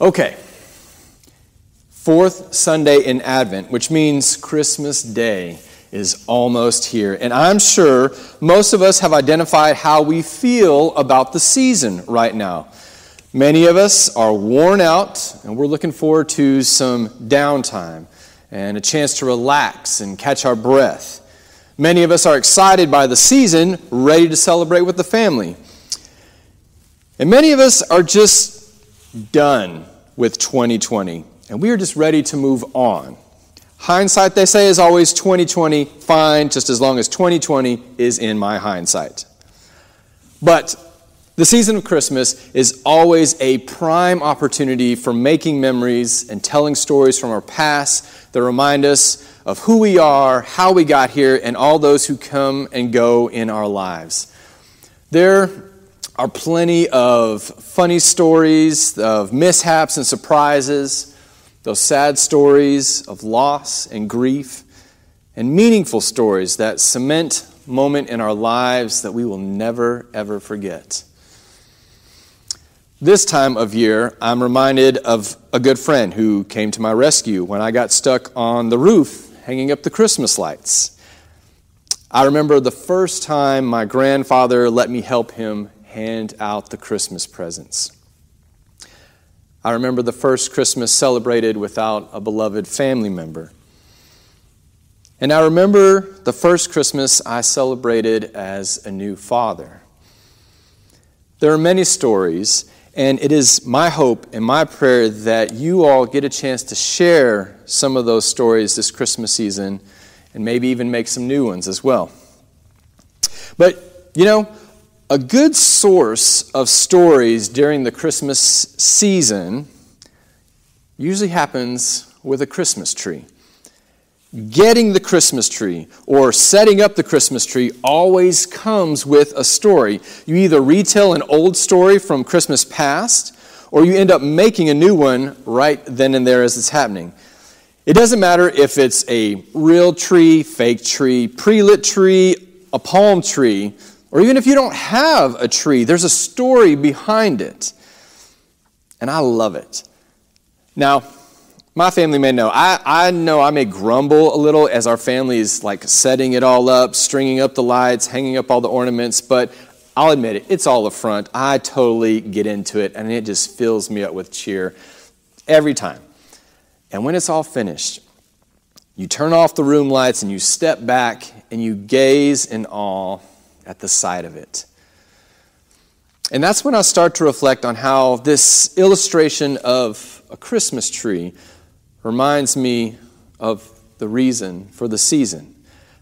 Okay. Fourth Sunday in Advent, which means Christmas Day is almost here. And I'm sure most of us have identified how we feel about the season right now. Many of us are worn out, and we're looking forward to some downtime and a chance to relax and catch our breath. Many of us are excited by the season, ready to celebrate with the family. And many of us are just done with 2020, and we are just ready to move on. Hindsight, they say, is always 2020, fine, just as long as 2020 is in my hindsight. But the season of Christmas is always a prime opportunity for making memories and telling stories from our past that remind us of who we are, how we got here, and all those who come and go in our lives. There are plenty of funny stories of mishaps and surprises, those sad stories of loss and grief, and meaningful stories that cement moment in our lives that we will never ever forget. This time of year, I'm reminded of a good friend who came to my rescue when I got stuck on the roof hanging up the Christmas lights. I remember the first time my grandfather let me help him hand out the Christmas presents. I remember the first Christmas celebrated without a beloved family member. And I remember the first Christmas I celebrated as a new father. There are many stories, and it is my hope and my prayer that you all get a chance to share some of those stories this Christmas season and maybe even make some new ones as well. But, you know, a good source of stories during the Christmas season usually happens with a Christmas tree. Getting the Christmas tree or setting up the Christmas tree always comes with a story. You either retell an old story from Christmas past or you end up making a new one right then and there as it's happening. It doesn't matter if it's a real tree, fake tree, pre lit tree, a palm tree, or even if you don't have a tree, there's a story behind it. And I love it. Now, my family may know. I, I know I may grumble a little as our family is like setting it all up, stringing up the lights, hanging up all the ornaments, but I'll admit it, it's all a front. I totally get into it, and it just fills me up with cheer every time. And when it's all finished, you turn off the room lights and you step back and you gaze in awe at the sight of it. And that's when I start to reflect on how this illustration of a Christmas tree reminds me of the reason for the season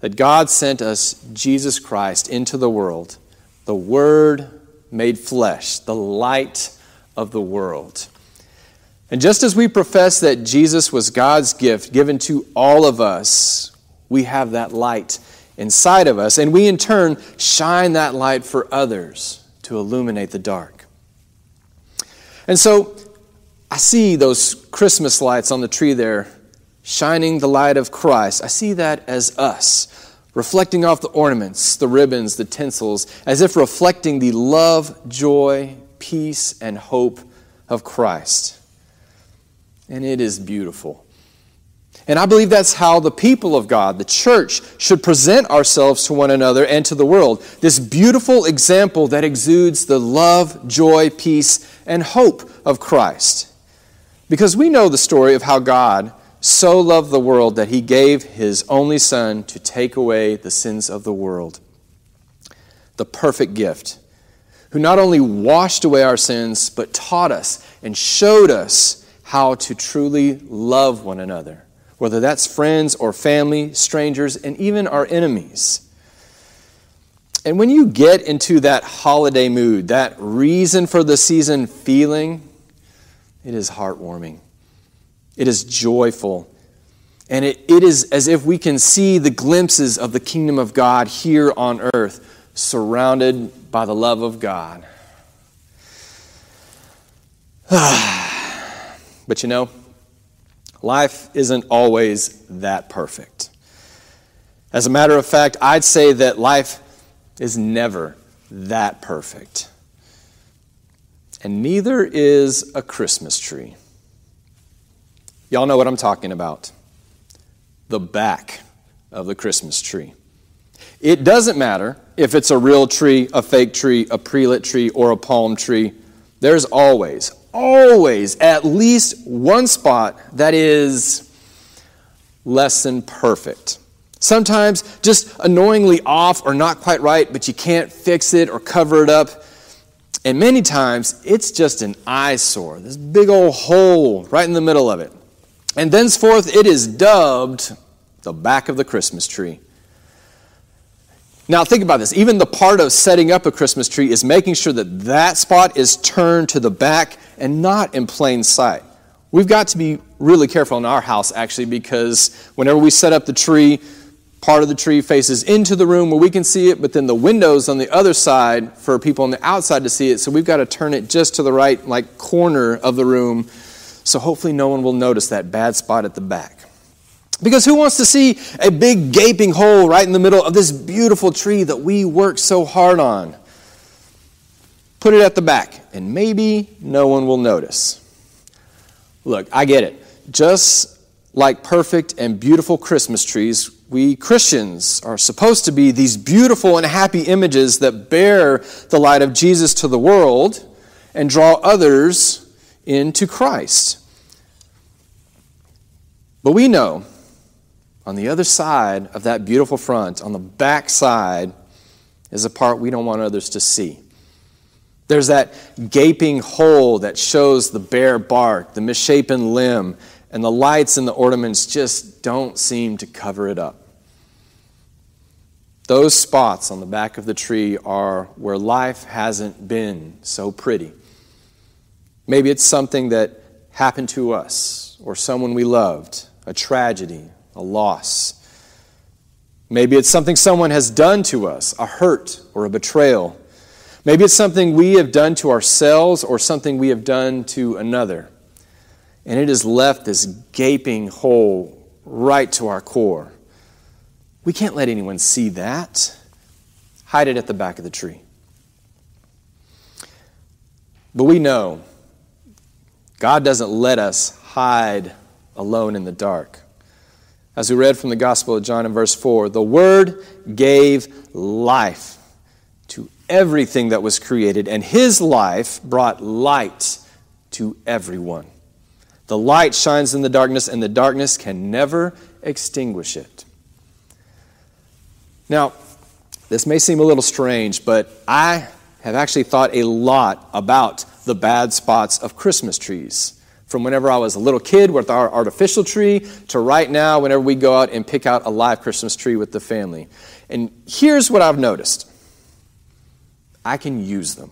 that God sent us Jesus Christ into the world, the Word made flesh, the light of the world. And just as we profess that Jesus was God's gift given to all of us, we have that light inside of us, and we in turn shine that light for others to illuminate the dark. And so I see those Christmas lights on the tree there shining the light of Christ. I see that as us, reflecting off the ornaments, the ribbons, the tinsels, as if reflecting the love, joy, peace, and hope of Christ. And it is beautiful. And I believe that's how the people of God, the church, should present ourselves to one another and to the world. This beautiful example that exudes the love, joy, peace, and hope of Christ. Because we know the story of how God so loved the world that he gave his only Son to take away the sins of the world. The perfect gift, who not only washed away our sins, but taught us and showed us how to truly love one another whether that's friends or family, strangers, and even our enemies. And when you get into that holiday mood, that reason for the season feeling, it is heartwarming. It is joyful. And it, it is as if we can see the glimpses of the kingdom of God here on earth, surrounded by the love of God. but you know, Life isn't always that perfect. As a matter of fact, I'd say that life is never that perfect. and neither is a Christmas tree. Y'all know what I'm talking about. The back of the Christmas tree. It doesn't matter if it's a real tree, a fake tree, a pre lit tree, or a palm tree. There's always, always at least one spot that is less than perfect. Sometimes just annoyingly off or not quite right, but you can't fix it or cover it up. And many times it's just an eyesore, this big old hole right in the middle of it. And thenceforth it is dubbed the back of the Christmas tree. Now, think about this. Even the part of setting up a Christmas tree is making sure that that spot is turned to the back and not in plain sight. We've got to be really careful in our house, actually, because whenever we set up the tree, part of the tree faces into the room where we can see it, but then the windows on the other side for people on the outside to see it. So we've got to turn it just to the right, like corner of the room. So hopefully no one will notice that bad spot at the back. Because who wants to see a big gaping hole right in the middle of this beautiful tree that we work so hard on? Put it at the back, and maybe no one will notice. Look, I get it. Just like perfect and beautiful Christmas trees, we Christians are supposed to be these beautiful and happy images that bear the light of Jesus to the world and draw others into Christ. But we know on the other side of that beautiful front, on the back side, is a part we don't want others to see. There's that gaping hole that shows the bare bark, the misshapen limb, and the lights and the ornaments just don't seem to cover it up. Those spots on the back of the tree are where life hasn't been so pretty. Maybe it's something that happened to us or someone we loved, a tragedy, a loss. Maybe it's something someone has done to us, a hurt or a betrayal. Maybe it's something we have done to ourselves or something we have done to another. And it has left this gaping hole right to our core. We can't let anyone see that. Hide it at the back of the tree. But we know God doesn't let us hide alone in the dark as we read from the Gospel of John in verse 4, the Word gave life everything that was created, and His life brought light to everyone. The light shines in the darkness, and the darkness can never extinguish it. Now, this may seem a little strange, but I have actually thought a lot about the bad spots of Christmas trees from whenever I was a little kid with our artificial tree to right now, whenever we go out and pick out a live Christmas tree with the family. And here's what I've noticed I can use them.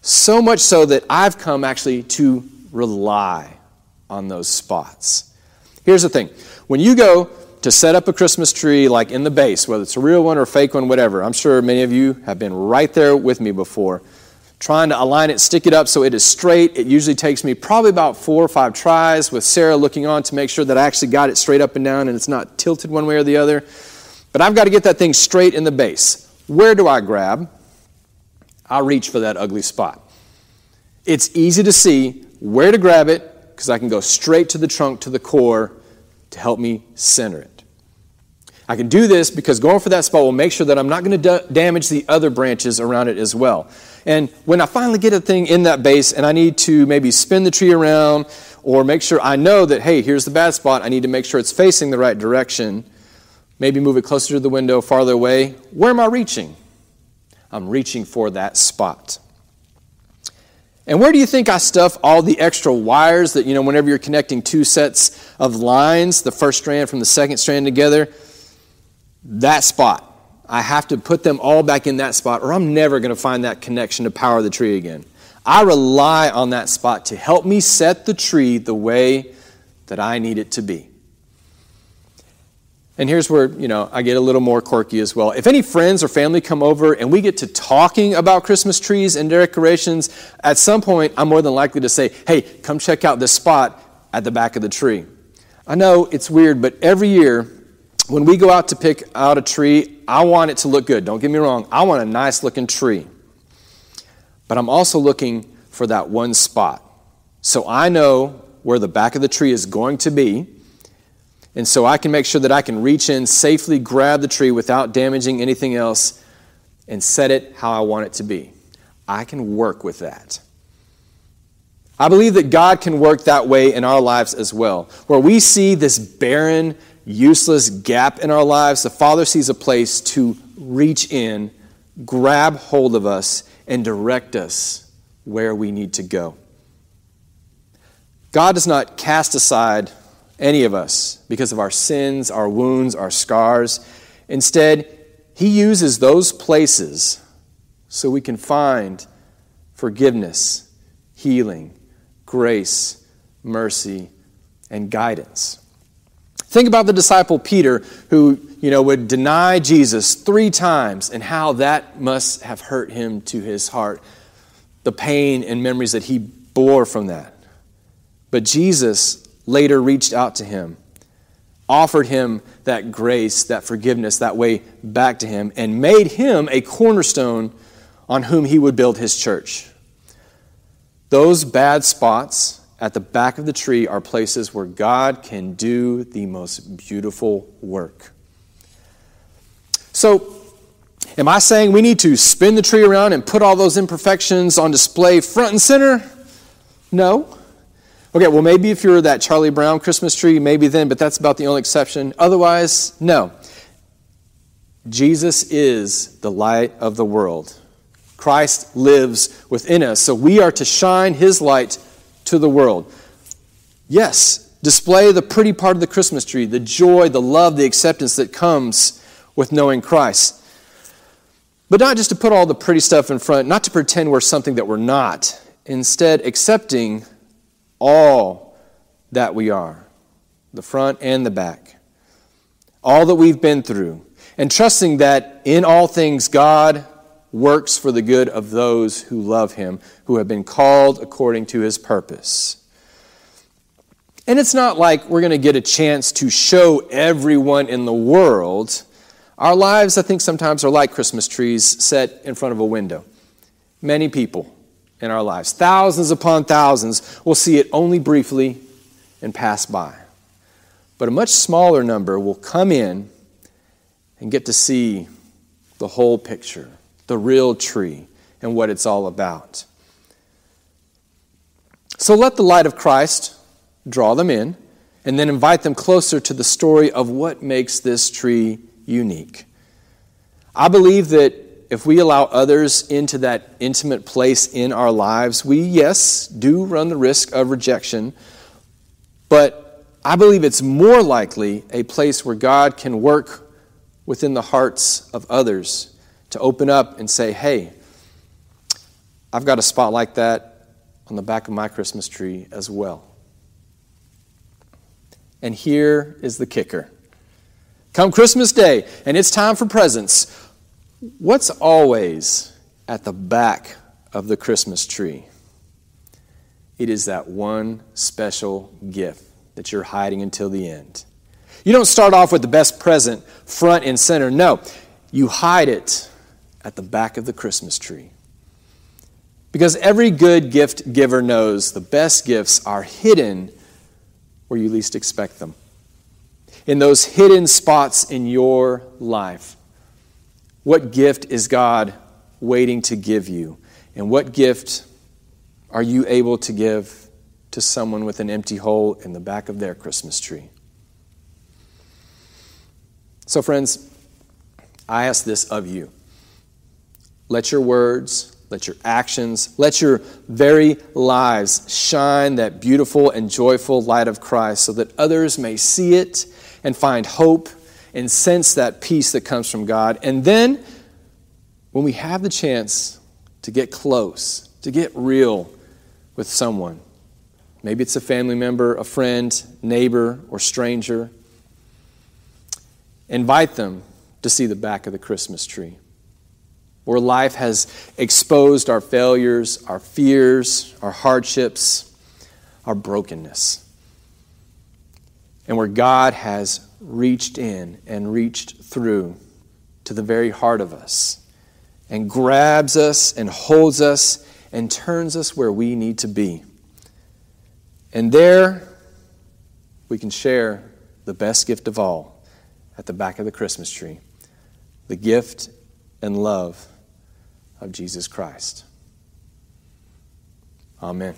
So much so that I've come actually to rely on those spots. Here's the thing when you go to set up a Christmas tree, like in the base, whether it's a real one or a fake one, whatever, I'm sure many of you have been right there with me before trying to align it, stick it up so it is straight. It usually takes me probably about four or five tries with Sarah looking on to make sure that I actually got it straight up and down and it's not tilted one way or the other. But I've got to get that thing straight in the base. Where do I grab? I reach for that ugly spot. It's easy to see where to grab it because I can go straight to the trunk, to the core to help me center it. I can do this because going for that spot will make sure that I'm not going to da- damage the other branches around it as well. And when I finally get a thing in that base and I need to maybe spin the tree around or make sure I know that, hey, here's the bad spot, I need to make sure it's facing the right direction, maybe move it closer to the window, farther away, where am I reaching? I'm reaching for that spot. And where do you think I stuff all the extra wires that, you know, whenever you're connecting two sets of lines, the first strand from the second strand together? that spot. I have to put them all back in that spot, or I'm never going to find that connection to power the tree again. I rely on that spot to help me set the tree the way that I need it to be. And here's where, you know, I get a little more quirky as well. If any friends or family come over and we get to talking about Christmas trees and decorations, at some point I'm more than likely to say, "Hey, come check out this spot at the back of the tree." I know it's weird, but every year when we go out to pick out a tree, I want it to look good. Don't get me wrong. I want a nice looking tree. but I'm also looking for that one spot. So I know where the back of the tree is going to be, and so I can make sure that I can reach in, safely grab the tree without damaging anything else, and set it how I want it to be. I can work with that. I believe that God can work that way in our lives as well. Where we see this barren, useless gap in our lives, the Father sees a place to reach in, grab hold of us, and direct us where we need to go. God does not cast aside any of us because of our sins, our wounds, our scars. Instead, He uses those places so we can find forgiveness, healing, grace, mercy, and guidance. Think about the disciple Peter who, you know, would deny Jesus 3 times and how that must have hurt him to his heart. The pain and memories that he bore from that. But Jesus later reached out to him, offered him that grace, that forgiveness, that way back to him, and made him a cornerstone on whom he would build his church. Those bad spots at the back of the tree are places where God can do the most beautiful work. So, am I saying we need to spin the tree around and put all those imperfections on display front and center? No. Okay, well, maybe if you're that Charlie Brown Christmas tree, maybe then, but that's about the only exception. Otherwise, no. Jesus is the light of the world. Christ lives within us. So we are to shine his light to the world. Yes, display the pretty part of the Christmas tree, the joy, the love, the acceptance that comes with knowing Christ. But not just to put all the pretty stuff in front, not to pretend we're something that we're not. Instead, accepting all that we are, the front and the back, all that we've been through, and trusting that in all things God works for the good of those who love him, who have been called according to his purpose. And it's not like we're going to get a chance to show everyone in the world. Our lives, I think, sometimes are like Christmas trees set in front of a window. Many people in our lives, thousands upon thousands, will see it only briefly and pass by. But a much smaller number will come in and get to see the whole picture the real tree, and what it's all about. So let the light of Christ draw them in, and then invite them closer to the story of what makes this tree unique. I believe that if we allow others into that intimate place in our lives, we, yes, do run the risk of rejection, but I believe it's more likely a place where God can work within the hearts of others to open up and say, hey, I've got a spot like that on the back of my Christmas tree as well. And here is the kicker. Come Christmas Day, and it's time for presents. What's always at the back of the Christmas tree? It is that one special gift that you're hiding until the end. You don't start off with the best present front and center. No, you hide it at the back of the Christmas tree. Because every good gift giver knows the best gifts are hidden where you least expect them. In those hidden spots in your life. What gift is God waiting to give you? And what gift are you able to give to someone with an empty hole in the back of their Christmas tree? So, friends, I ask this of you. Let your words, let your actions, let your very lives shine that beautiful and joyful light of Christ so that others may see it and find hope and sense that peace that comes from God. And then, when we have the chance to get close, to get real with someone, maybe it's a family member, a friend, neighbor, or stranger, invite them to see the back of the Christmas tree where life has exposed our failures, our fears, our hardships, our brokenness, and where God has reached in and reached through to the very heart of us and grabs us and holds us and turns us where we need to be. And there, we can share the best gift of all at the back of the Christmas tree the gift and love of Jesus Christ. Amen.